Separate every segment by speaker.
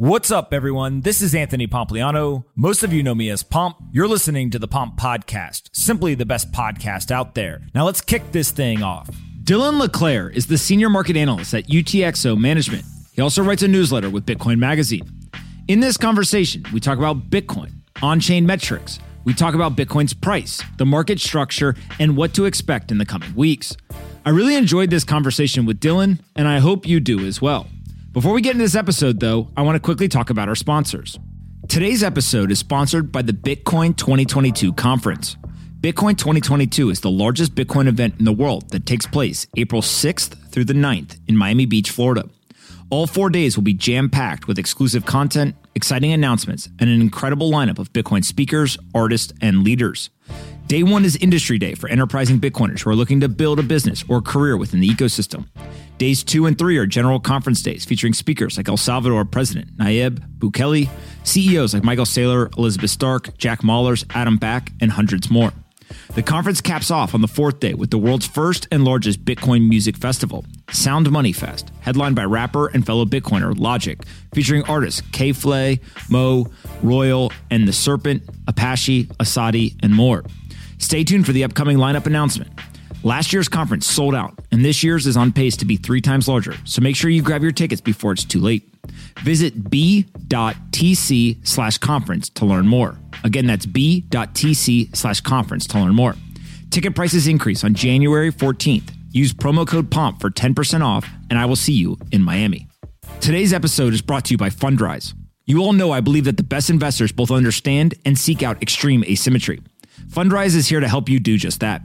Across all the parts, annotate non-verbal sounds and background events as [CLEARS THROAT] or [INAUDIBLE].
Speaker 1: What's up, everyone? This is Anthony Pompliano. Most of you know me as Pomp. You're listening to the Pomp Podcast, simply the best podcast out there. Now let's kick this thing off. Dylan LeClair is the senior market analyst at UTXO Management. He also writes a newsletter with Bitcoin Magazine. In this conversation, we talk about Bitcoin, on chain metrics. We talk about Bitcoin's price, the market structure, and what to expect in the coming weeks. I really enjoyed this conversation with Dylan, and I hope you do as well. Before we get into this episode, though, I want to quickly talk about our sponsors. Today's episode is sponsored by the Bitcoin 2022 conference. Bitcoin 2022 is the largest Bitcoin event in the world that takes place April 6th through the 9th in Miami Beach, Florida. All four days will be jam packed with exclusive content, exciting announcements, and an incredible lineup of Bitcoin speakers, artists, and leaders. Day one is Industry Day for enterprising Bitcoiners who are looking to build a business or career within the ecosystem. Days two and three are general conference days featuring speakers like El Salvador President Nayib Bukele, CEOs like Michael Saylor, Elizabeth Stark, Jack Mallers, Adam Back, and hundreds more. The conference caps off on the fourth day with the world's first and largest Bitcoin music festival, Sound Money Fest, headlined by rapper and fellow Bitcoiner Logic, featuring artists K Flay, Mo, Royal, and The Serpent, Apashe, Asadi, and more. Stay tuned for the upcoming lineup announcement. Last year's conference sold out, and this year's is on pace to be three times larger, so make sure you grab your tickets before it's too late. Visit b.tc slash conference to learn more. Again, that's b.tc slash conference to learn more. Ticket prices increase on January 14th. Use promo code POMP for 10% off, and I will see you in Miami. Today's episode is brought to you by Fundrise. You all know I believe that the best investors both understand and seek out extreme asymmetry. Fundrise is here to help you do just that.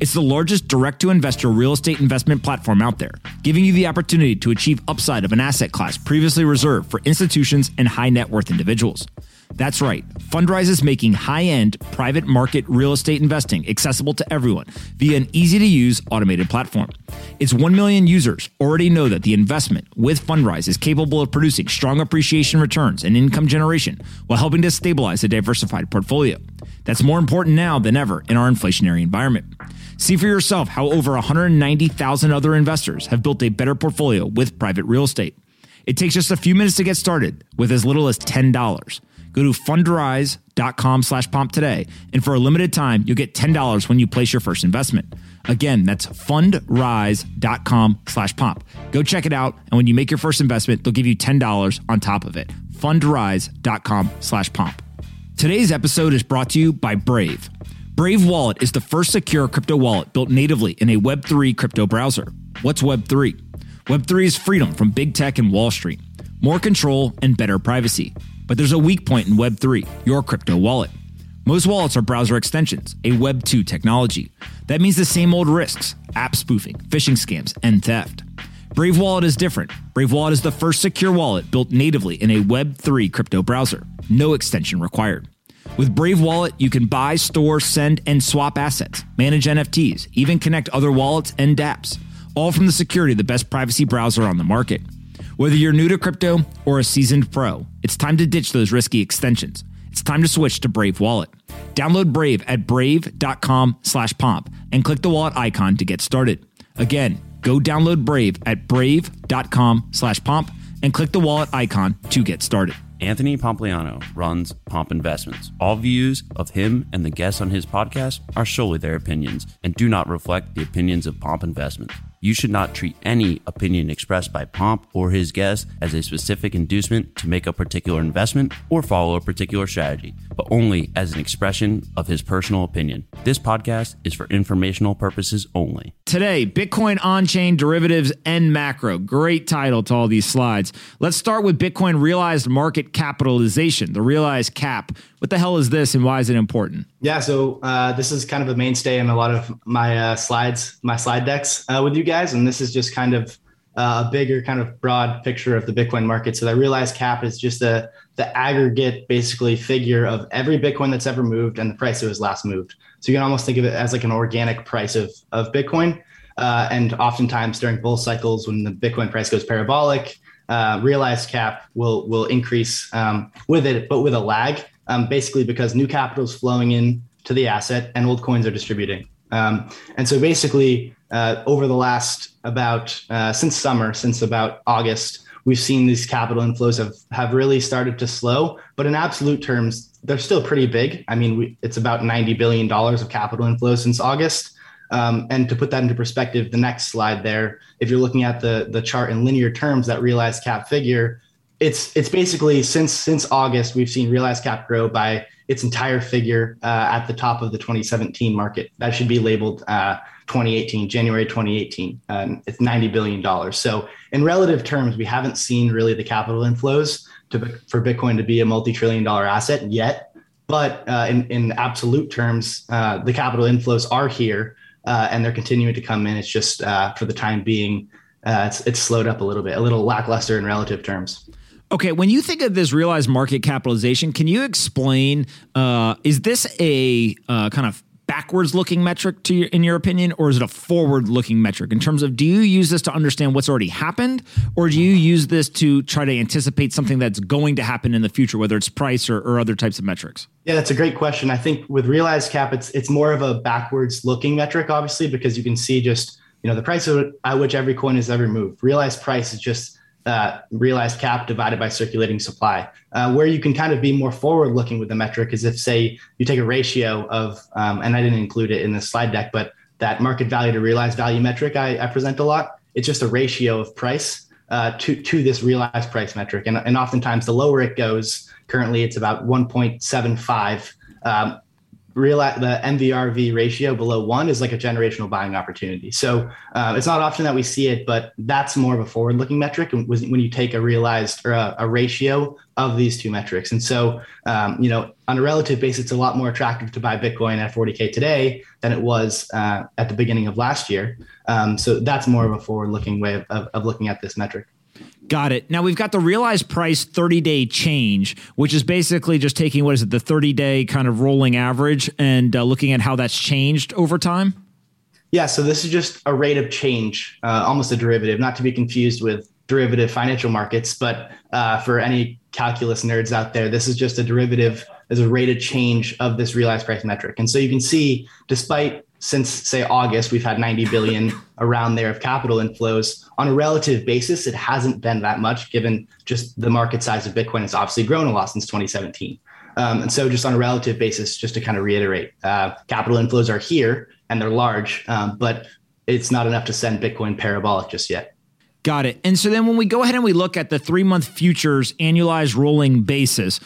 Speaker 1: It's the largest direct to investor real estate investment platform out there, giving you the opportunity to achieve upside of an asset class previously reserved for institutions and high net worth individuals. That's right. Fundrise is making high end private market real estate investing accessible to everyone via an easy to use automated platform. Its 1 million users already know that the investment with Fundrise is capable of producing strong appreciation returns and income generation while helping to stabilize a diversified portfolio. That's more important now than ever in our inflationary environment. See for yourself how over 190,000 other investors have built a better portfolio with private real estate. It takes just a few minutes to get started with as little as $10. Go to fundrise.com slash pomp today, and for a limited time, you'll get $10 when you place your first investment. Again, that's fundrise.com slash pomp. Go check it out, and when you make your first investment, they'll give you $10 on top of it. Fundrise.com slash pomp. Today's episode is brought to you by Brave. Brave Wallet is the first secure crypto wallet built natively in a Web3 crypto browser. What's Web3? Web3 is freedom from big tech and Wall Street, more control, and better privacy. But there's a weak point in Web3, your crypto wallet. Most wallets are browser extensions, a Web 2 technology. That means the same old risks app spoofing, phishing scams, and theft. Brave Wallet is different. Brave Wallet is the first secure wallet built natively in a Web 3 crypto browser, no extension required. With Brave Wallet, you can buy, store, send, and swap assets, manage NFTs, even connect other wallets and dApps, all from the security of the best privacy browser on the market. Whether you're new to crypto or a seasoned pro, it's time to ditch those risky extensions. It's time to switch to Brave Wallet. Download Brave at brave.com slash pomp and click the wallet icon to get started. Again, go download Brave at brave.com slash pomp and click the wallet icon to get started.
Speaker 2: Anthony Pompliano runs Pomp Investments. All views of him and the guests on his podcast are solely their opinions and do not reflect the opinions of Pomp Investments. You should not treat any opinion expressed by Pomp or his guests as a specific inducement to make a particular investment or follow a particular strategy, but only as an expression of his personal opinion. This podcast is for informational purposes only.
Speaker 1: Today, Bitcoin on chain derivatives and macro. Great title to all these slides. Let's start with Bitcoin realized market capitalization, the realized cap. What the hell is this and why is it important?
Speaker 3: Yeah, so uh, this is kind of a mainstay in a lot of my uh, slides, my slide decks uh, with you guys, and this is just kind of uh, a bigger, kind of broad picture of the Bitcoin market. So the realized cap is just the the aggregate, basically, figure of every Bitcoin that's ever moved and the price it was last moved. So you can almost think of it as like an organic price of of Bitcoin. Uh, and oftentimes during bull cycles, when the Bitcoin price goes parabolic, uh, realized cap will will increase um, with it, but with a lag um, basically because new capital is flowing in to the asset and old coins are distributing. Um, and so basically, uh, over the last about uh, since summer, since about August, we've seen these capital inflows have have really started to slow. But in absolute terms, they're still pretty big. I mean, we, it's about ninety billion dollars of capital inflows since August. Um, and to put that into perspective, the next slide there, if you're looking at the the chart in linear terms, that realized cap figure, it's it's basically since since August we've seen realized cap grow by its entire figure uh, at the top of the 2017 market. That should be labeled uh, 2018, January 2018. Um, it's 90 billion dollars. So in relative terms, we haven't seen really the capital inflows to for Bitcoin to be a multi-trillion dollar asset yet. But uh, in, in absolute terms, uh, the capital inflows are here uh, and they're continuing to come in. It's just uh, for the time being, it's, it's slowed up a little bit, a little lackluster in relative terms.
Speaker 1: Okay, when you think of this realized market capitalization, can you explain? Uh, is this a uh, kind of backwards looking metric to your, in your opinion, or is it a forward looking metric in terms of do you use this to understand what's already happened, or do you use this to try to anticipate something that's going to happen in the future, whether it's price or, or other types of metrics?
Speaker 3: Yeah, that's a great question. I think with realized cap, it's it's more of a backwards looking metric, obviously, because you can see just you know the price at which every coin has ever moved. Realized price is just uh, realized cap divided by circulating supply. Uh, where you can kind of be more forward looking with the metric is if, say, you take a ratio of, um, and I didn't include it in the slide deck, but that market value to realized value metric I, I present a lot. It's just a ratio of price uh, to, to this realized price metric. And, and oftentimes, the lower it goes, currently it's about 1.75. Um, real the MVRV ratio below one is like a generational buying opportunity. So uh, it's not often that we see it, but that's more of a forward-looking metric when you take a realized or a, a ratio of these two metrics. And so, um, you know, on a relative basis, it's a lot more attractive to buy Bitcoin at 40k today than it was uh, at the beginning of last year. Um, so that's more of a forward-looking way of, of, of looking at this metric.
Speaker 1: Got it. Now we've got the realized price 30 day change, which is basically just taking what is it, the 30 day kind of rolling average and uh, looking at how that's changed over time?
Speaker 3: Yeah. So this is just a rate of change, uh, almost a derivative, not to be confused with derivative financial markets, but uh, for any calculus nerds out there, this is just a derivative as a rate of change of this realized price metric. And so you can see, despite since say August, we've had 90 billion [LAUGHS] around there of capital inflows. On a relative basis, it hasn't been that much given just the market size of Bitcoin has obviously grown a lot since 2017. Um, and so, just on a relative basis, just to kind of reiterate, uh, capital inflows are here and they're large, um, but it's not enough to send Bitcoin parabolic just yet.
Speaker 1: Got it. And so then when we go ahead and we look at the three month futures annualized rolling basis,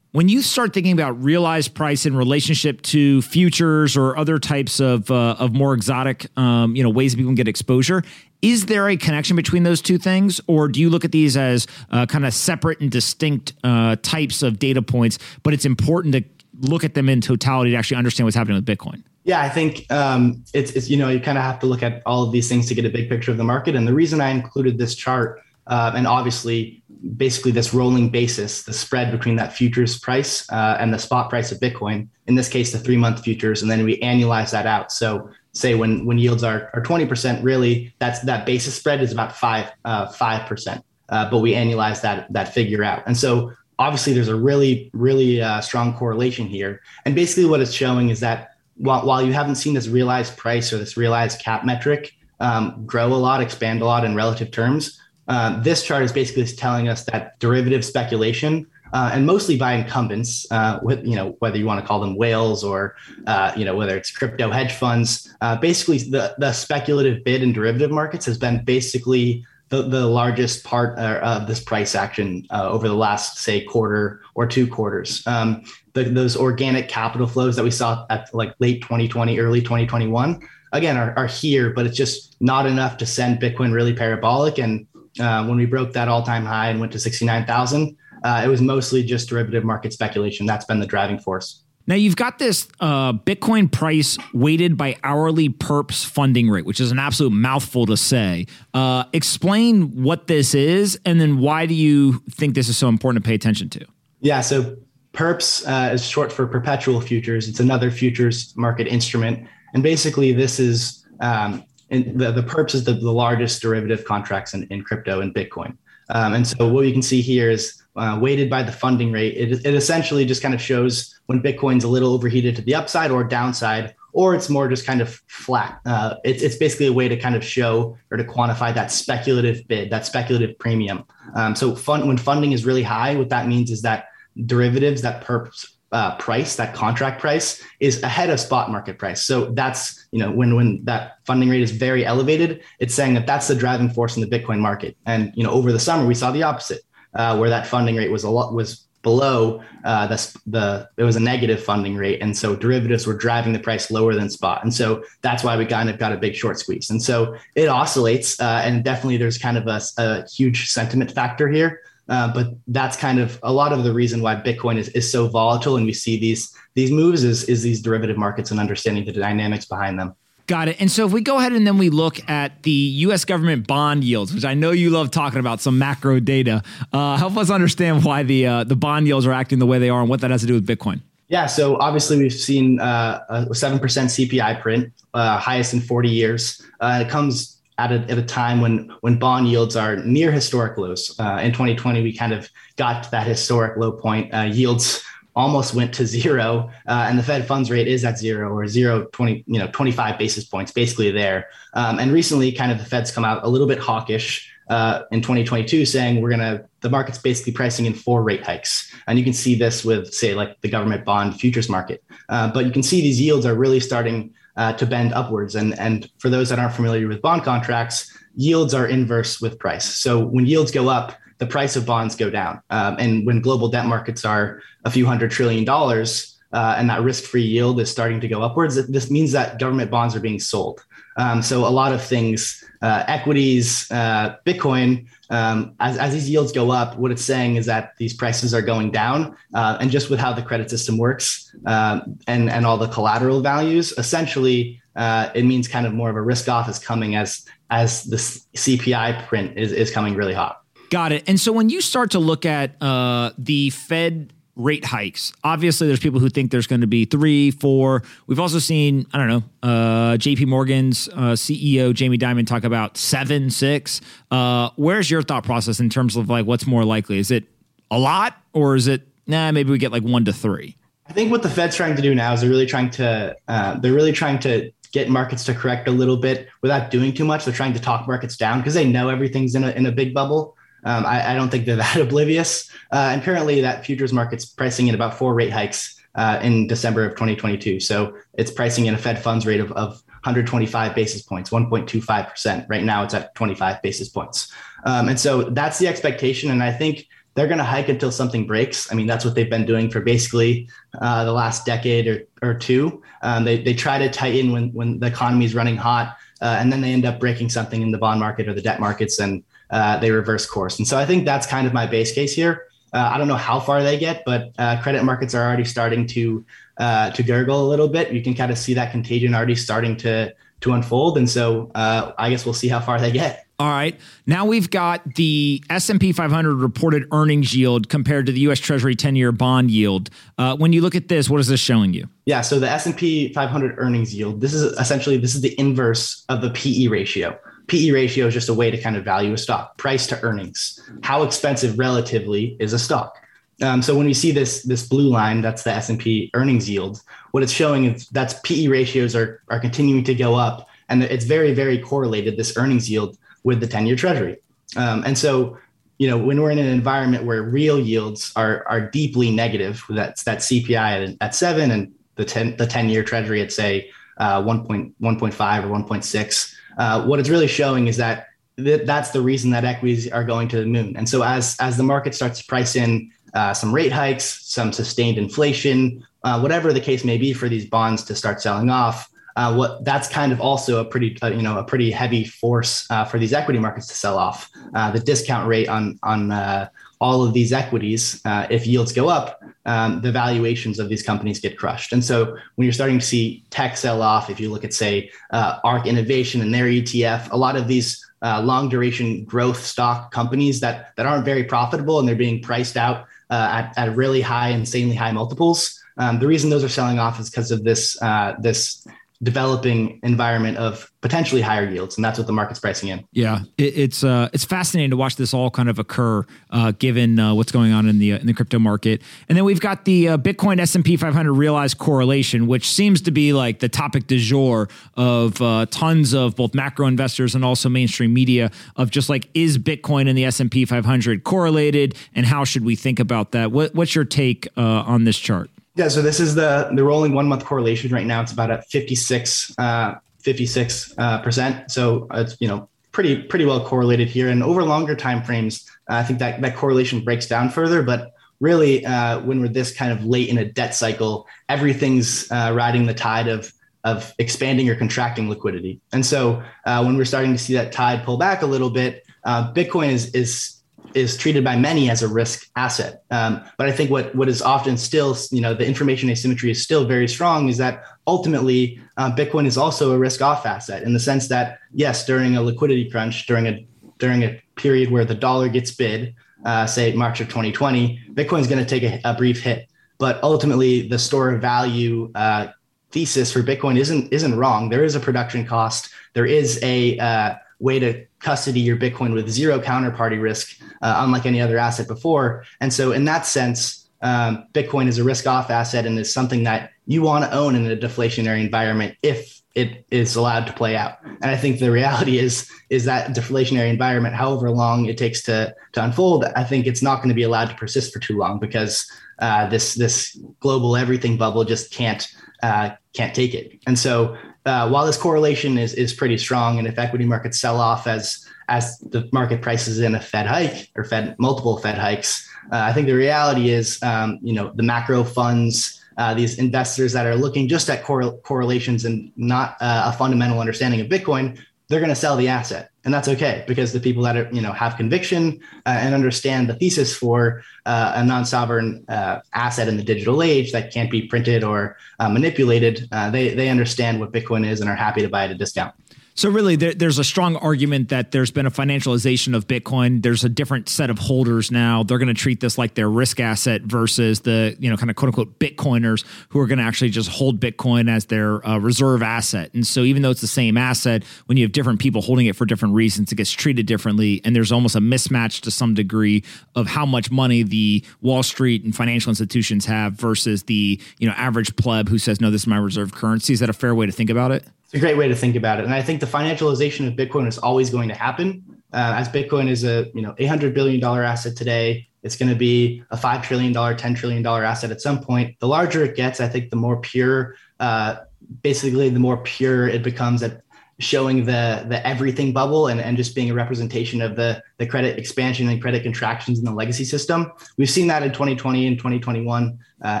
Speaker 1: when you start thinking about realized price in relationship to futures or other types of uh, of more exotic, um, you know, ways people can get exposure, is there a connection between those two things, or do you look at these as uh, kind of separate and distinct uh, types of data points? But it's important to look at them in totality to actually understand what's happening with Bitcoin.
Speaker 3: Yeah, I think um, it's, it's you know you kind of have to look at all of these things to get a big picture of the market. And the reason I included this chart, uh, and obviously basically this rolling basis, the spread between that futures price uh, and the spot price of Bitcoin, in this case, the three month futures, and then we annualize that out. So say when, when yields are, are 20%, really that's that basis spread is about five, uh, 5%, uh, but we annualize that, that figure out. And so obviously there's a really, really uh, strong correlation here. And basically what it's showing is that while, while you haven't seen this realized price or this realized cap metric um, grow a lot, expand a lot in relative terms, uh, this chart is basically telling us that derivative speculation, uh, and mostly by incumbents, uh, with you know whether you want to call them whales or uh, you know whether it's crypto hedge funds, uh, basically the the speculative bid in derivative markets has been basically the, the largest part of this price action over the last say quarter or two quarters. Um, the, those organic capital flows that we saw at like late 2020, early 2021 again are, are here, but it's just not enough to send Bitcoin really parabolic. And uh, when we broke that all-time high and went to 69,000, uh, it was mostly just derivative market speculation. That's been the driving force.
Speaker 1: Now you've got this uh, Bitcoin price weighted by hourly perps funding rate, which is an absolute mouthful to say. Uh, explain what this is, and then why do you think this is so important to pay attention to?
Speaker 3: Yeah, so perps uh, is short for perpetual futures. It's another futures market instrument, and basically this is um, the, the perps is the, the largest derivative contracts in, in crypto and Bitcoin. Um, and so what you can see here is uh, weighted by the funding rate. It, it essentially just kind of shows when Bitcoin's a little overheated to the upside or downside, or it's more just kind of flat. Uh, it's, it's basically a way to kind of show or to quantify that speculative bid, that speculative premium. Um, so fund, when funding is really high, what that means is that derivatives, that perps uh, price, that contract price, is ahead of spot market price. So that's you know when when that funding rate is very elevated, it's saying that that's the driving force in the Bitcoin market. And you know over the summer we saw the opposite, uh, where that funding rate was a lot was below uh, the, the it was a negative funding rate. And so derivatives were driving the price lower than spot. And so that's why we kind of got a big short squeeze. And so it oscillates uh, and definitely there's kind of a, a huge sentiment factor here. Uh, but that's kind of a lot of the reason why bitcoin is, is so volatile and we see these these moves is, is these derivative markets and understanding the dynamics behind them
Speaker 1: Got it. And so if we go ahead and then we look at the U.S. government bond yields, which I know you love talking about, some macro data, uh, help us understand why the uh, the bond yields are acting the way they are and what that has to do with Bitcoin.
Speaker 3: Yeah, so obviously we've seen uh, a seven percent CPI print, uh, highest in 40 years. Uh, it comes at a, at a time when when bond yields are near historic lows. Uh, in 2020, we kind of got to that historic low point. yields almost went to zero, uh, and the Fed funds rate is at zero or zero 20, you know, 25 basis points, basically there. Um, and recently, kind of the Fed's come out a little bit hawkish uh, in 2022, saying we're gonna the market's basically pricing in four rate hikes, and you can see this with say like the government bond futures market. Uh, but you can see these yields are really starting uh, to bend upwards, and and for those that aren't familiar with bond contracts, yields are inverse with price. So when yields go up, the price of bonds go down. Um, and when global debt markets are a few hundred trillion dollars uh, and that risk free yield is starting to go upwards, this means that government bonds are being sold. Um, so a lot of things, uh, equities, uh, Bitcoin, um, as, as these yields go up, what it's saying is that these prices are going down. Uh, and just with how the credit system works um, and, and all the collateral values, essentially, uh, it means kind of more of a risk off is coming as as the CPI print is, is coming really hot.
Speaker 1: Got it. And so when you start to look at uh, the Fed rate hikes, obviously there's people who think there's going to be three, four. We've also seen, I don't know, uh, JP Morgan's uh, CEO, Jamie Dimon, talk about seven, six. Uh, where's your thought process in terms of like what's more likely? Is it a lot or is it, nah, maybe we get like one to three?
Speaker 3: I think what the Fed's trying to do now is they're really trying to, uh, they're really trying to get markets to correct a little bit without doing too much. They're trying to talk markets down because they know everything's in a, in a big bubble. Um, I, I, don't think they're [LAUGHS] that oblivious. Uh, and currently, that futures market's pricing in about four rate hikes uh, in December of 2022. So it's pricing in a Fed funds rate of, of 125 basis points, 1.25%. Right now, it's at 25 basis points. Um, and so that's the expectation. And I think they're going to hike until something breaks. I mean, that's what they've been doing for basically uh, the last decade or, or two. Um, they, they try to tighten when, when the economy is running hot, uh, and then they end up breaking something in the bond market or the debt markets. And uh, they reverse course. And so I think that's kind of my base case here. Uh, I don't know how far they get, but uh, credit markets are already starting to uh, to gurgle a little bit. You can kind of see that contagion already starting to to unfold, and so uh, I guess we'll see how far they get.
Speaker 1: All right. Now we've got the S&P 500 reported earnings yield compared to the US Treasury 10-year bond yield. Uh, when you look at this, what is this showing you?
Speaker 3: Yeah, so the S&P 500 earnings yield, this is essentially this is the inverse of the PE ratio. PE ratio is just a way to kind of value a stock, price to earnings. How expensive relatively is a stock? Um, so when we see this this blue line, that's the S and P earnings yield. What it's showing is that's PE ratios are are continuing to go up, and it's very very correlated this earnings yield with the ten year Treasury. Um, and so you know when we're in an environment where real yields are are deeply negative, that's that CPI at, at seven and the ten the ten year Treasury at say uh, 1.1.5 or 1.6 uh, what it's really showing is that th- that's the reason that equities are going to the moon. And so as as the market starts to price in uh, some rate hikes, some sustained inflation, uh, whatever the case may be for these bonds to start selling off, uh, what that's kind of also a pretty uh, you know a pretty heavy force uh, for these equity markets to sell off. Uh, the discount rate on on uh, all of these equities, uh, if yields go up, um, the valuations of these companies get crushed. And so when you're starting to see tech sell off, if you look at say ARK Innovation and their ETF, a lot of these long duration growth stock companies that that aren't very profitable and they're being priced out at, at really high, insanely high multiples. Um, the reason those are selling off is because of this this developing environment of potentially higher yields, and that's what the market's pricing in.
Speaker 1: Yeah, it, it's uh, it's fascinating to watch this all kind of occur, uh, given uh, what's going on in the uh, in the crypto market. And then we've got the uh, Bitcoin S and P 500 realized correlation, which seems to be like the topic du jour of uh, tons of both macro investors and also mainstream media of just like is Bitcoin and the S and P 500 correlated, and how should we think about that? What, what's your take on this chart?
Speaker 3: Yeah, so this is the the rolling one month correlation right now. It's about at 56 uh, 56 uh, percent. So it's you know pretty pretty well correlated here. And over longer time frames, uh, I think that that correlation breaks down further. But really, uh, when we're this kind of late in a debt cycle, everything's uh, riding the tide of of expanding or contracting liquidity. And so uh, when we're starting to see that tide pull back a little bit, Bitcoin is is is treated by many as a risk asset. Um, but I think what what is often still, you know, the information asymmetry is still very strong. Is that ultimately uh, Bitcoin is also a risk off asset in the sense that yes, during a liquidity crunch, during a during a period where the dollar gets bid, uh, say March of 2020, Bitcoin is going to take a, a, brief hit. But ultimately, the store of value uh, thesis for Bitcoin isn't isn't wrong. There is a production cost. There is a uh, way to custody your Bitcoin with zero counterparty risk, uh, unlike any other asset before. And so, in that sense, um, Bitcoin is a risk off asset and is something that you want to own in a deflationary environment if it is allowed to play out. And I think the reality is is that deflationary environment, however long it takes to to unfold, I think it's not going to be allowed to persist for too long because uh, this this global everything bubble just can't uh, can't take it. And so uh, while this correlation is is pretty strong, and if equity markets sell off as as the market prices in a Fed hike or Fed multiple Fed hikes, uh, I think the reality is, um, you know, the macro funds, uh, these investors that are looking just at cor- correlations and not uh, a fundamental understanding of Bitcoin, they're going to sell the asset. And that's okay because the people that are you know have conviction uh, and understand the thesis for uh, a non-sovereign uh, asset in the digital age that can't be printed or uh, manipulated uh, they they understand what bitcoin is and are happy to buy it at a discount
Speaker 1: so really, there, there's a strong argument that there's been a financialization of Bitcoin. There's a different set of holders now. They're going to treat this like their risk asset versus the you know kind of quote unquote Bitcoiners who are going to actually just hold Bitcoin as their uh, reserve asset. And so even though it's the same asset, when you have different people holding it for different reasons, it gets treated differently. And there's almost a mismatch to some degree of how much money the Wall Street and financial institutions have versus the you know average pleb who says no, this is my reserve currency. Is that a fair way to think about it?
Speaker 3: It's a great way to think about it. And I think the financialization of Bitcoin is always going to happen. Uh, as Bitcoin is a you know $800 billion asset today, it's going to be a $5 trillion, $10 trillion asset at some point. The larger it gets, I think the more pure, uh, basically, the more pure it becomes at showing the the everything bubble and, and just being a representation of the the credit expansion and credit contractions in the legacy system. We've seen that in 2020 and 2021, uh,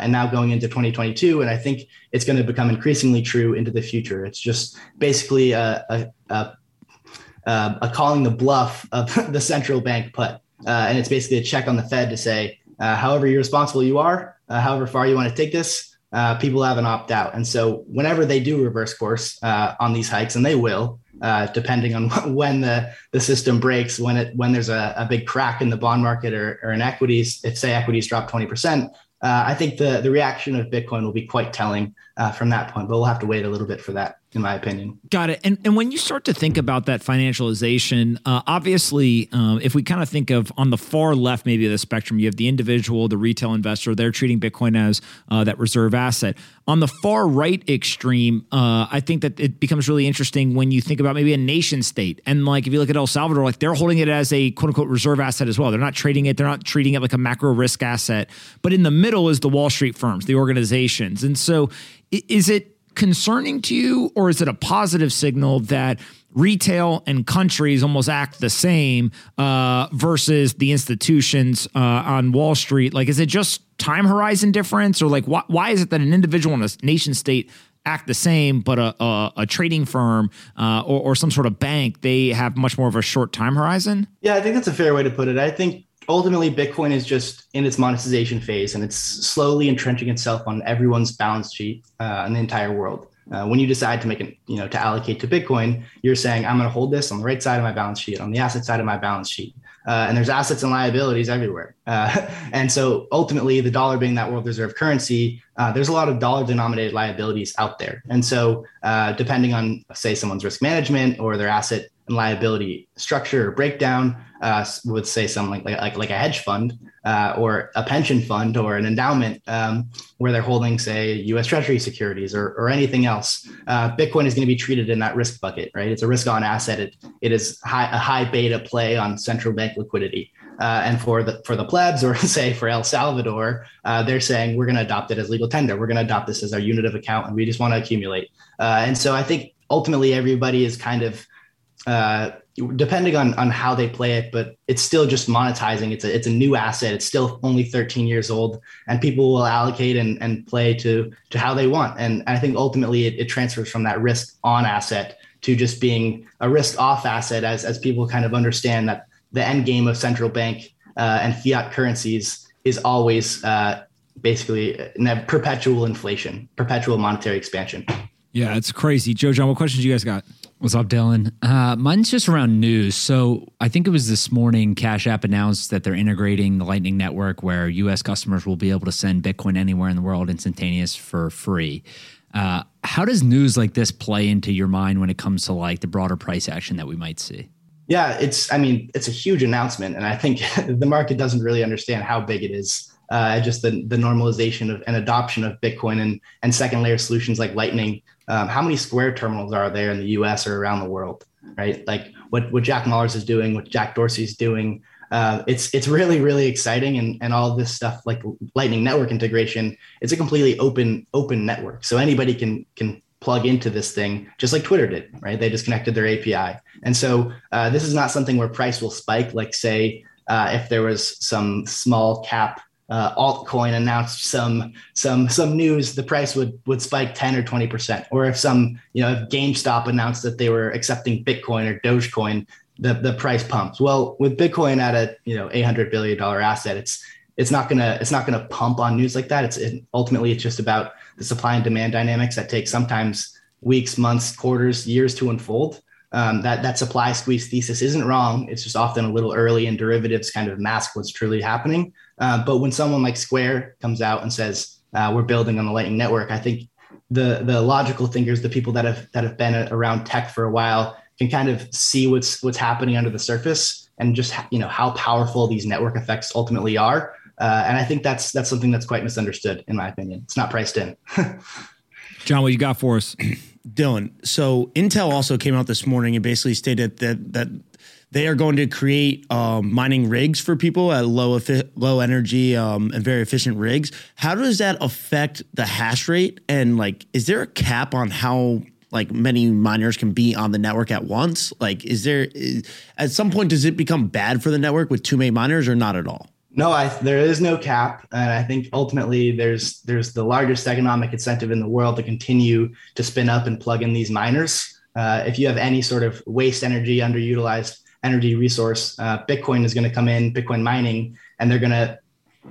Speaker 3: and now going into 2022. And I think it's going to become increasingly true into the future. It's just basically a, a, a, a calling the bluff of [LAUGHS] the central bank put. Uh, and it's basically a check on the Fed to say, uh, however irresponsible you are, uh, however far you want to take this, uh, people have an opt out. And so whenever they do reverse course uh, on these hikes, and they will, uh, depending on [LAUGHS] when the, the system breaks, when it when there's a, a big crack in the bond market or, or in equities, if say equities drop 20%, uh, I think the, the reaction of Bitcoin will be quite telling uh, from that point, but we'll have to wait a little bit for that in my opinion.
Speaker 1: Got it. And and when you start to think about that financialization, uh, obviously, um, if we kind of think of on the far left, maybe of the spectrum, you have the individual, the retail investor. They're treating Bitcoin as uh, that reserve asset. On the far right extreme, uh, I think that it becomes really interesting when you think about maybe a nation state. And like if you look at El Salvador, like they're holding it as a quote unquote reserve asset as well. They're not trading it. They're not treating it like a macro risk asset. But in the middle is the Wall Street firms, the organizations. And so, is it concerning to you, or is it a positive signal that retail and countries almost act the same uh, versus the institutions uh, on Wall Street? Like, is it just time horizon difference, or like why, why is it that an individual in a nation state act the same, but a, a, a trading firm uh, or, or some sort of bank they have much more of a short time horizon?
Speaker 3: Yeah, I think that's a fair way to put it. I think ultimately Bitcoin is just in its monetization phase and it's slowly entrenching itself on everyone's balance sheet uh, in the entire world. Uh, when you decide to make it, you know, to allocate to Bitcoin, you're saying, I'm going to hold this on the right side of my balance sheet, on the asset side of my balance sheet. Uh, and there's assets and liabilities everywhere. Uh, [LAUGHS] and so ultimately, the dollar being that world reserve currency, uh, there's a lot of dollar denominated liabilities out there. And so, uh, depending on, say, someone's risk management or their asset and liability structure or breakdown, uh, would say something like, like, like a hedge fund uh, or a pension fund or an endowment um, where they're holding, say, US Treasury securities or, or anything else. Uh, Bitcoin is going to be treated in that risk bucket, right? It's a risk on asset. It, it is high, a high beta play on central bank liquidity. Uh, and for the for the plebs, or [LAUGHS] say for El Salvador, uh, they're saying we're going to adopt it as legal tender. We're going to adopt this as our unit of account, and we just want to accumulate. Uh, and so I think ultimately everybody is kind of uh, depending on on how they play it, but it's still just monetizing. It's a it's a new asset. It's still only 13 years old, and people will allocate and, and play to to how they want. And I think ultimately it, it transfers from that risk on asset to just being a risk off asset as as people kind of understand that the end game of central bank uh, and fiat currencies is always uh, basically perpetual inflation, perpetual monetary expansion.
Speaker 1: Yeah, it's crazy. Joe John, what questions you guys got?
Speaker 4: What's up, Dylan? Uh, mine's just around news. So I think it was this morning Cash App announced that they're integrating the Lightning Network where US customers will be able to send Bitcoin anywhere in the world instantaneous for free. Uh, how does news like this play into your mind when it comes to like the broader price action that we might see?
Speaker 3: Yeah, it's, I mean, it's a huge announcement. And I think [LAUGHS] the market doesn't really understand how big it is. Uh, just the, the normalization of and adoption of Bitcoin and, and second layer solutions like Lightning um, how many Square terminals are there in the U.S. or around the world, right? Like what what Jack Mallers is doing, what Jack Dorsey's doing. Uh, it's it's really really exciting, and and all this stuff like Lightning Network integration. It's a completely open open network, so anybody can can plug into this thing just like Twitter did, right? They just connected their API, and so uh, this is not something where price will spike. Like say uh, if there was some small cap uh, altcoin announced some some some news, the price would would spike 10 or 20 percent. Or if some you know if GameStop announced that they were accepting Bitcoin or Dogecoin, the the price pumps. Well, with Bitcoin at a you know 800 billion dollar asset, it's it's not gonna it's not gonna pump on news like that. It's it, ultimately it's just about the supply and demand dynamics that take sometimes weeks, months, quarters, years to unfold. Um, that that supply squeeze thesis isn't wrong. It's just often a little early, and derivatives kind of mask what's truly happening. Uh, but when someone like Square comes out and says uh, we're building on the Lightning Network, I think the the logical thinkers, the people that have that have been around tech for a while, can kind of see what's what's happening under the surface and just you know how powerful these network effects ultimately are. Uh, and I think that's that's something that's quite misunderstood, in my opinion. It's not priced in. [LAUGHS]
Speaker 1: John, what you got for us? [CLEARS THROAT]
Speaker 5: Dylan, so Intel also came out this morning and basically stated that that they are going to create um, mining rigs for people at low low energy um, and very efficient rigs. How does that affect the hash rate? And like, is there a cap on how like many miners can be on the network at once? Like, is there is, at some point does it become bad for the network with too many miners or not at all?
Speaker 3: No, I, there is no cap, and I think ultimately there's there's the largest economic incentive in the world to continue to spin up and plug in these miners. Uh, if you have any sort of waste energy underutilized energy resource. Uh, Bitcoin is going to come in, Bitcoin mining, and they're going to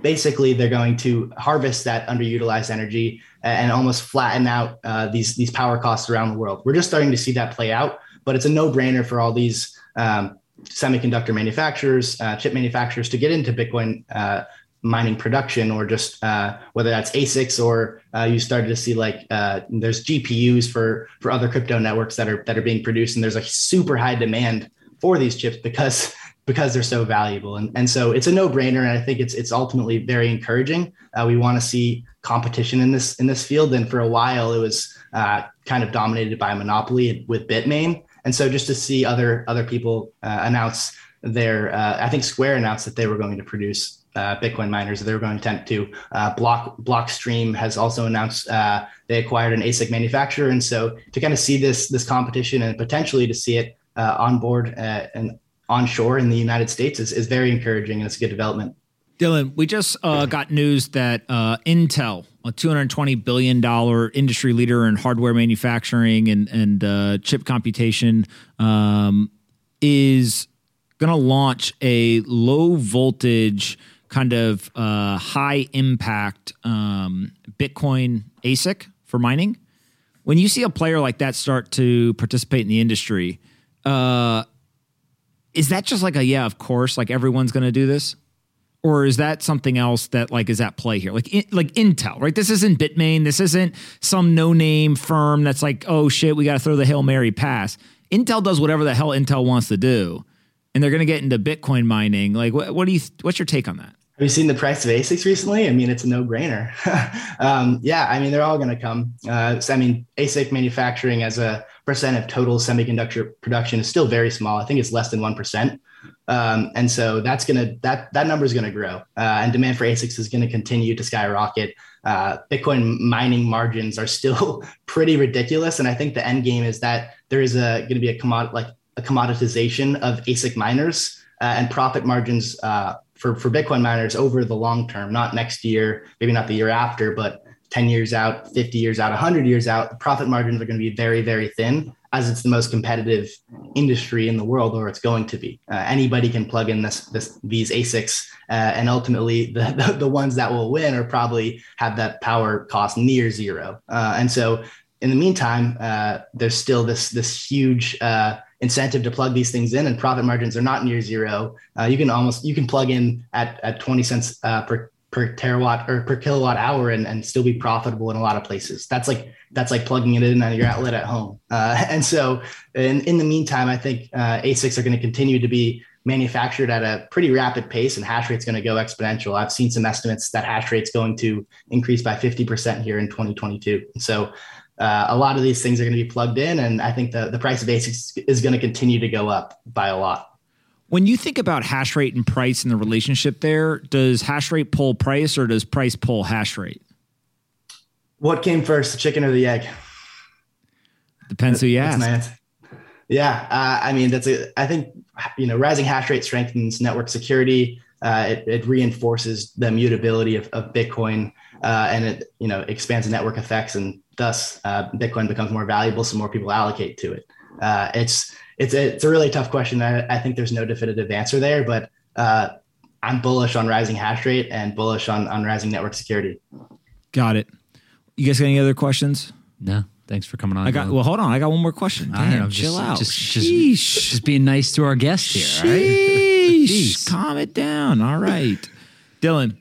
Speaker 3: basically they're going to harvest that underutilized energy and almost flatten out uh, these these power costs around the world. We're just starting to see that play out, but it's a no brainer for all these um, semiconductor manufacturers, uh, chip manufacturers to get into Bitcoin. Uh, mining production or just uh, whether that's ASICs or uh, you started to see like uh, there's GPUs for for other crypto networks that are that are being produced and there's a super high demand for these chips because [LAUGHS] because they're so valuable. And, and so it's a no brainer. And I think it's, it's ultimately very encouraging. Uh, we want to see competition in this, in this field. And for a while it was uh, kind of dominated by a monopoly with Bitmain. And so just to see other, other people uh, announce their, uh, I think Square announced that they were going to produce uh, Bitcoin miners. They were going to attempt to. Uh, Block Blockstream has also announced uh, they acquired an ASIC manufacturer, and so to kind of see this this competition and potentially to see it uh, on board uh, and onshore in the United States is, is very encouraging and it's a good development.
Speaker 1: Dylan, we just uh, got news that uh, Intel, a $220 billion industry leader in hardware manufacturing and, and uh, chip computation, um, is going to launch a low voltage, kind of uh, high impact um, Bitcoin ASIC for mining when you see a player like that start to participate in the industry, uh, is that just like a yeah, of course, like everyone's going to do this? Or is that something else that like is at play here? Like in, like Intel, right? This isn't Bitmain. This isn't some no-name firm that's like, oh shit, we got to throw the hail mary pass. Intel does whatever the hell Intel wants to do, and they're going to get into Bitcoin mining. Like, what, what do you? What's your take on that?
Speaker 3: Have you seen the price of ASICs recently? I mean, it's a no-brainer. [LAUGHS] um, yeah, I mean, they're all going to come. Uh, so, I mean, ASIC manufacturing as a of total semiconductor production is still very small. I think it's less than one percent. Um, and so that's gonna that that number is gonna grow, uh, and demand for ASICs is going to continue to skyrocket. Uh, Bitcoin mining margins are still [LAUGHS] pretty ridiculous, and I think the end game is that there is a going to be a commod like a commoditization of ASIC miners uh, and profit margins uh, for for Bitcoin miners over the long term, not next year, maybe not the year after, but 10 years out, 50 years out, 100 years out, the profit margins are going to be very, very thin as it's the most competitive industry in the world, or it's going to be. Uh, anybody can plug in this, this these ASICs, uh, and ultimately [LAUGHS] the, the, the ones that will win are probably have that power cost near zero. Uh, and so, in the meantime, uh, there's still this this huge uh, incentive to plug these things in, and profit margins are not near zero. Uh, you can almost you can plug in at at 20 cents per per terawatt or per kilowatt hour and, and still be profitable in a lot of places. That's like that's like plugging it in on your outlet at home. [LAUGHS] Uh, and so in, in the meantime, I think uh, ASICs are going to continue to be manufactured at a pretty rapid pace and hash rate's going to go exponential. I've seen some estimates that hash rate's going to increase by 50% here in 2022. so uh, a lot of these things are going to be plugged in and I think the, the price of ASICs is going to continue to go up by a lot.
Speaker 1: When you think about hash rate and price and the relationship there, does hash rate pull price or does price pull hash rate?
Speaker 3: What came first, the chicken or the egg?
Speaker 1: Depends who you ask.
Speaker 3: Yeah, uh, I mean that's a. I think you know rising hash rate strengthens network security. Uh, it, it, reinforces the mutability of, of Bitcoin, uh, and it you know expands the network effects, and thus uh, Bitcoin becomes more valuable, so more people allocate to it. Uh, it's it's a, it's a really tough question. I, I think there's no definitive answer there, but uh, I'm bullish on rising hash rate and bullish on, on rising network security.
Speaker 1: Got it. You guys got any other questions?
Speaker 4: No. Thanks for coming on.
Speaker 1: I got well. Hold on, I got one more question. Damn,
Speaker 4: know,
Speaker 1: chill
Speaker 4: just,
Speaker 1: out.
Speaker 4: Just, just, just, being nice to our guests here.
Speaker 1: Sheesh, [LAUGHS] right? calm it down. All right, [LAUGHS] Dylan.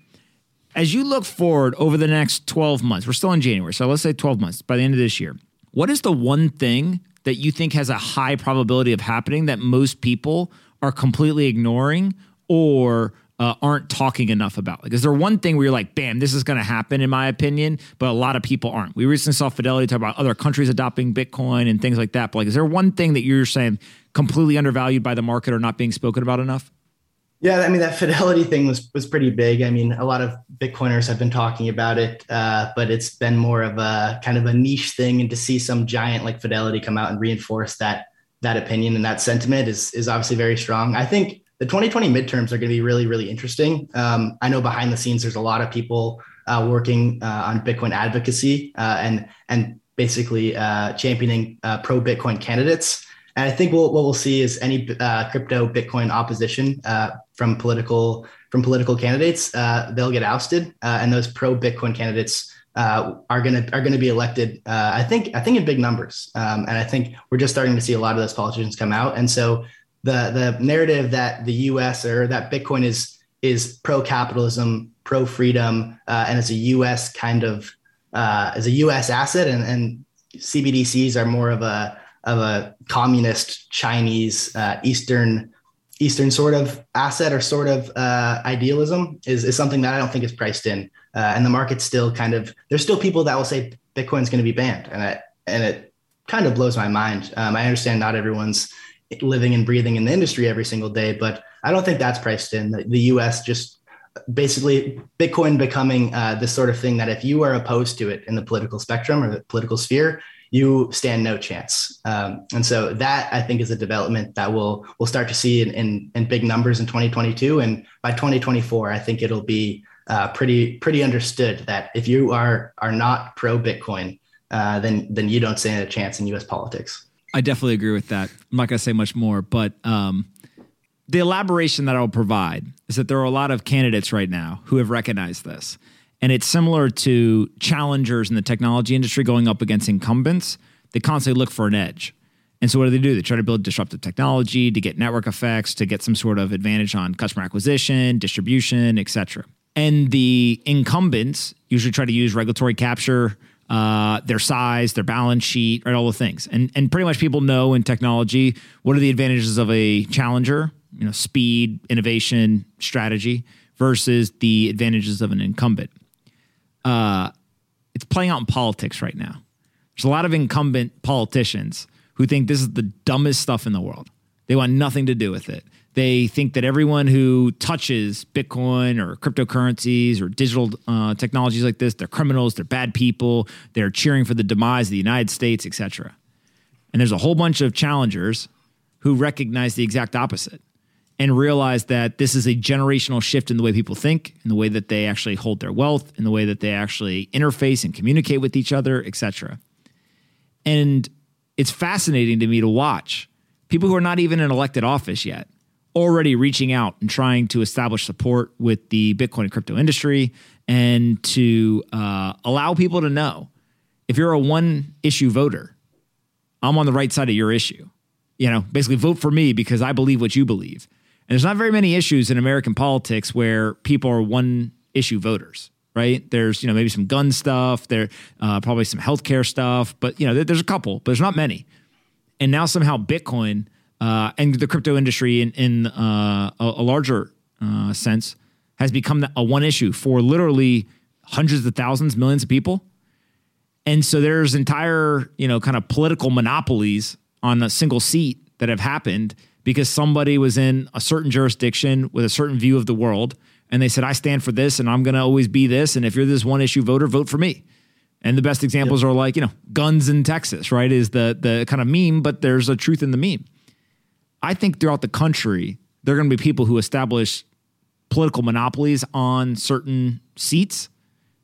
Speaker 1: As you look forward over the next twelve months, we're still in January, so let's say twelve months. By the end of this year, what is the one thing that you think has a high probability of happening that most people are completely ignoring or uh, aren't talking enough about? Like, is there one thing where you're like, bam, this is going to happen, in my opinion, but a lot of people aren't? We recently saw Fidelity talk about other countries adopting Bitcoin and things like that. But like, is there one thing that you're saying completely undervalued by the market or not being spoken about enough?
Speaker 3: Yeah, I mean that fidelity thing was was pretty big. I mean, a lot of Bitcoiners have been talking about it, uh, but it's been more of a kind of a niche thing. And to see some giant like Fidelity come out and reinforce that that opinion and that sentiment is is obviously very strong. I think the 2020 midterms are going to be really really interesting. Um, I know behind the scenes there's a lot of people uh, working uh, on Bitcoin advocacy uh, and and basically uh, championing uh, pro Bitcoin candidates. And I think we'll, what we'll see is any uh, crypto Bitcoin opposition uh, from political from political candidates, uh, they'll get ousted, uh, and those pro Bitcoin candidates uh, are gonna are gonna be elected. Uh, I think I think in big numbers, um, and I think we're just starting to see a lot of those politicians come out. And so the the narrative that the U.S. or that Bitcoin is is pro capitalism, pro freedom, and it's a U.S. kind of as a U.S. asset, and, and CBDCs are more of a of a communist Chinese uh, Eastern Eastern sort of asset or sort of uh, idealism is, is something that I don't think is priced in. Uh, and the market's still kind of there's still people that will say Bitcoin's going to be banned, and it and it kind of blows my mind. Um, I understand not everyone's living and breathing in the industry every single day, but I don't think that's priced in. The, the U.S. just basically Bitcoin becoming uh, this sort of thing that if you are opposed to it in the political spectrum or the political sphere, you stand no chance. Um, and so that I think is a development that we'll we'll start to see in, in, in big numbers in 2022, and by 2024, I think it'll be uh, pretty pretty understood that if you are are not pro Bitcoin, uh, then then you don't stand a chance in U.S. politics.
Speaker 1: I definitely agree with that. I'm not going to say much more, but um, the elaboration that I will provide is that there are a lot of candidates right now who have recognized this And it's similar to challengers in the technology industry going up against incumbents. They constantly look for an edge. And so what do they do? They try to build disruptive technology to get network effects, to get some sort of advantage on customer acquisition, distribution, et cetera. And the incumbents usually try to use regulatory capture, uh, their size, their balance sheet, right? All the things. And and pretty much people know in technology what are the advantages of a challenger, you know, speed, innovation, strategy versus the advantages of an incumbent. Uh, it's playing out in politics right now. There's a lot of incumbent politicians who think this is the dumbest stuff in the world. They want nothing to do with it. They think that everyone who touches Bitcoin or cryptocurrencies or digital uh, technologies like this, they're criminals, they're bad people, they're cheering for the demise of the United States, etc. And there's a whole bunch of challengers who recognize the exact opposite and realize that this is a generational shift in the way people think, in the way that they actually hold their wealth, in the way that they actually interface and communicate with each other, etc. And it's fascinating to me to watch people who are not even in elected office yet already reaching out and trying to establish support with the Bitcoin and crypto industry and to uh, allow people to know if you're a one issue voter, I'm on the right side of your issue. You know, basically vote for me because I believe what you believe. And there's not very many issues in American politics where people are one issue voters, right? There's, you know, maybe some gun stuff, there uh, probably some healthcare stuff, but, you know, there's a couple, but there's not many. And now somehow Bitcoin uh, and the crypto industry in, in uh, a, a, larger uh, sense has become a one issue for literally hundreds of thousands, millions of people. And so there's entire, you know, kind of political monopolies on a single seat that have happened because somebody was in a certain jurisdiction with a certain view of the world and they said, I stand for this and I'm going to always be this. And if you're this one issue voter, vote for me. And the best examples yep. are like, you know, guns in Texas, right? Is the the kind of meme, but there's a truth in the meme. I think throughout the country, there are going to be people who establish political monopolies on certain seats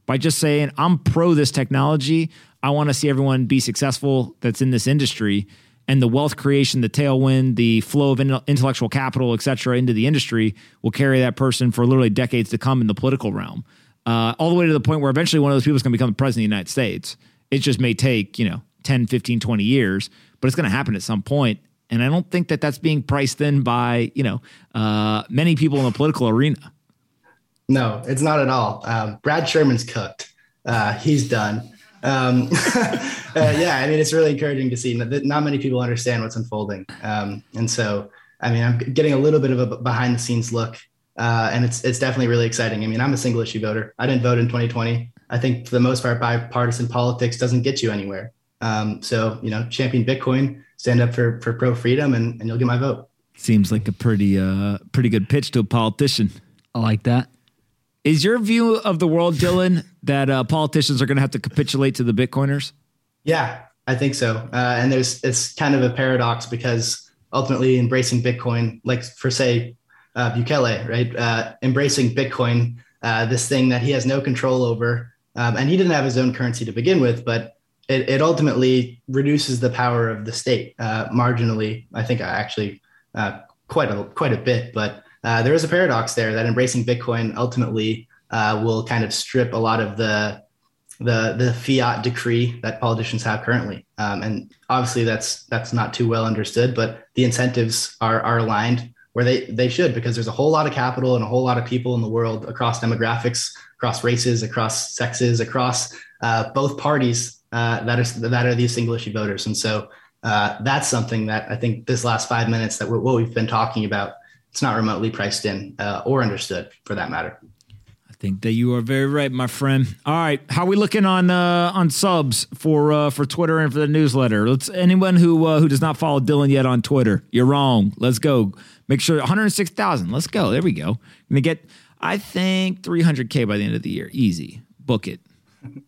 Speaker 1: by just saying, I'm pro this technology. I want to see everyone be successful that's in this industry. And the wealth creation, the tailwind, the flow of intellectual capital, et cetera, into the industry will carry that person for literally decades to come in the political realm. Uh, all the way to the point where eventually one of those people is going to become the president of the United States. It just may take, you know, 10, 15, 20 years, but it's going to happen at some point. And I don't think that that's being priced in by, you know, uh, many people in the political arena.
Speaker 3: No, it's not at all. Um, Brad Sherman's cooked. Uh, he's done. Um, [LAUGHS] uh, yeah, I mean, it's really encouraging to see that not many people understand what's unfolding. Um, and so, I mean, I'm getting a little bit of a behind the scenes look, uh, and it's it's definitely really exciting. I mean, I'm a single issue voter. I didn't vote in 2020. I think for the most part, bipartisan politics doesn't get you anywhere. Um, so, you know, champion Bitcoin stand up for for pro freedom, and, and you'll get my vote.
Speaker 1: Seems like a pretty uh pretty good pitch to a politician.
Speaker 4: I like that.
Speaker 1: Is your view of the world, Dylan, that uh, politicians are going to have to capitulate to the Bitcoiners?
Speaker 3: Yeah, I think so. Uh, and there's it's kind of a paradox because ultimately embracing Bitcoin, like for say uh, Bukele, right, uh, embracing Bitcoin, uh, this thing that he has no control over, um, and he didn't have his own currency to begin with, but it, it ultimately reduces the power of the state uh, marginally. I think actually quite a quite a bit, but uh, there is a paradox there that embracing Bitcoin ultimately uh, will kind of strip a lot of the the the fiat decree that politicians have currently, um, and obviously that's that's not too well understood. But the incentives are are aligned where they they should because there's a whole lot of capital and a whole lot of people in the world across demographics, across races, across sexes, across uh, both parties uh, that is that are these single issue voters, and so uh, that's something that I think this last five minutes that what we've been talking about, it's not remotely priced in uh, or understood for that matter.
Speaker 1: I think that you are very right, my friend. All right, how are we looking on uh, on subs for uh, for Twitter and for the newsletter? Let's anyone who uh, who does not follow Dylan yet on Twitter, you're wrong. Let's go. Make sure 106,000. Let's go. There we go. Gonna get I think 300k by the end of the year. Easy. Book it. [LAUGHS]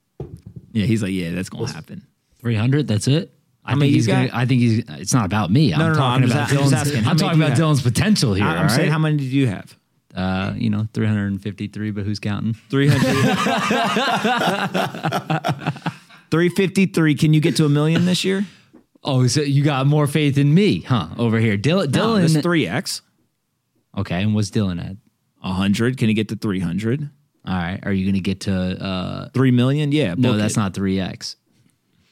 Speaker 1: Yeah, he's like, yeah, that's gonna happen.
Speaker 4: Three hundred. That's it.
Speaker 1: I think he's gonna,
Speaker 4: I think he's. It's not about me. I'm
Speaker 1: no, no,
Speaker 4: talking
Speaker 1: no, I'm
Speaker 4: about just, Dylan's. I'm, asking, I'm talking about Dylan's potential here.
Speaker 1: I'm saying, how many did you have?
Speaker 4: Uh, you know, 353, but who's counting?
Speaker 1: 300. [LAUGHS] 353. Can you get to a million this year?
Speaker 4: Oh, so you got more faith in me, huh? Over here, Dylan. Dylan is
Speaker 1: three x.
Speaker 4: Okay, and what's Dylan at?
Speaker 1: 100. Can he get to 300?
Speaker 4: All right, right. Are you going to get to? uh
Speaker 1: Three million? Yeah.
Speaker 4: No, that's
Speaker 1: it.
Speaker 4: not three x.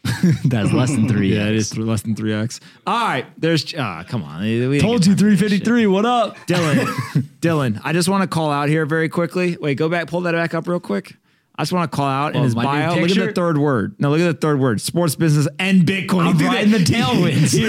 Speaker 4: [LAUGHS] that's less than three.
Speaker 1: Yeah, it is th- less than three x. All right, there's ah, come on. We
Speaker 4: Told you
Speaker 1: time for this
Speaker 4: three fifty three. What up?
Speaker 1: Dylan. [LAUGHS] Dylan, I just want to call out here very quickly. Wait, go back, pull that back up real quick. I just want to call out in
Speaker 4: Well,
Speaker 1: his
Speaker 4: my new
Speaker 1: bio. Look at the third word. No, look at the third word. Sports business and Bitcoin.
Speaker 4: I'm riding the tailwinds. [LAUGHS]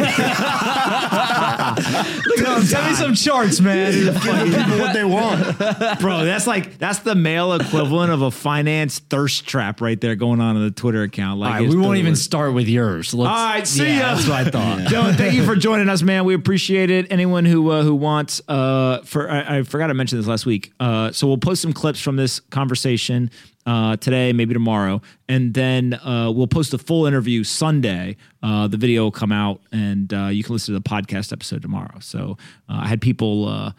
Speaker 4: [LAUGHS] Send me some charts, man.
Speaker 5: People what they want.
Speaker 1: Bro, that's like that's the male equivalent of a finance thirst trap right there going on in the Twitter account. Like
Speaker 4: All right,
Speaker 1: his
Speaker 4: we won't even start with yours. Let's,
Speaker 1: All right, see
Speaker 4: yeah,
Speaker 1: ya.
Speaker 4: That's what I thought.
Speaker 1: Dylan, thank you for [LAUGHS] joining us, man. We appreciate it. Anyone who uh, who wants, uh, for I, I forgot to mention this last week. Uh, so we'll post some clips from this conversation uh, today, maybe tomorrow, and then uh, we'll post a full interview Sunday. Uh, the video will come out, and uh, you can listen to the podcast episode tomorrow. So uh, I had people. Uh,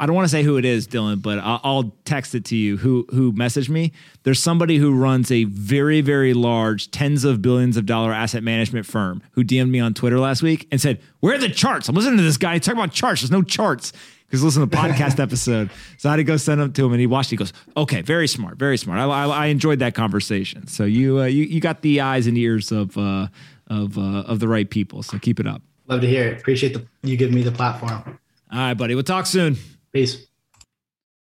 Speaker 1: I don't want to say who it is, Dylan, but I'll, I'll text it to you. Who who messaged me? There's somebody who runs a very very large, tens of billions of dollar asset management firm who DM'd me on Twitter last week and said, "Where are the charts? I'm listening to this guy talking about charts. There's no charts." Because listen to the [LAUGHS] podcast episode, so I had to go send them to him, and he watched. it. He goes, "Okay, very smart, very smart. I, I, I enjoyed that conversation. So you, uh, you you got the eyes and ears of uh, of uh, of the right people. So keep it up.
Speaker 3: Love to hear it. Appreciate the you giving me the platform.
Speaker 1: All right, buddy. We'll talk soon.
Speaker 3: Peace.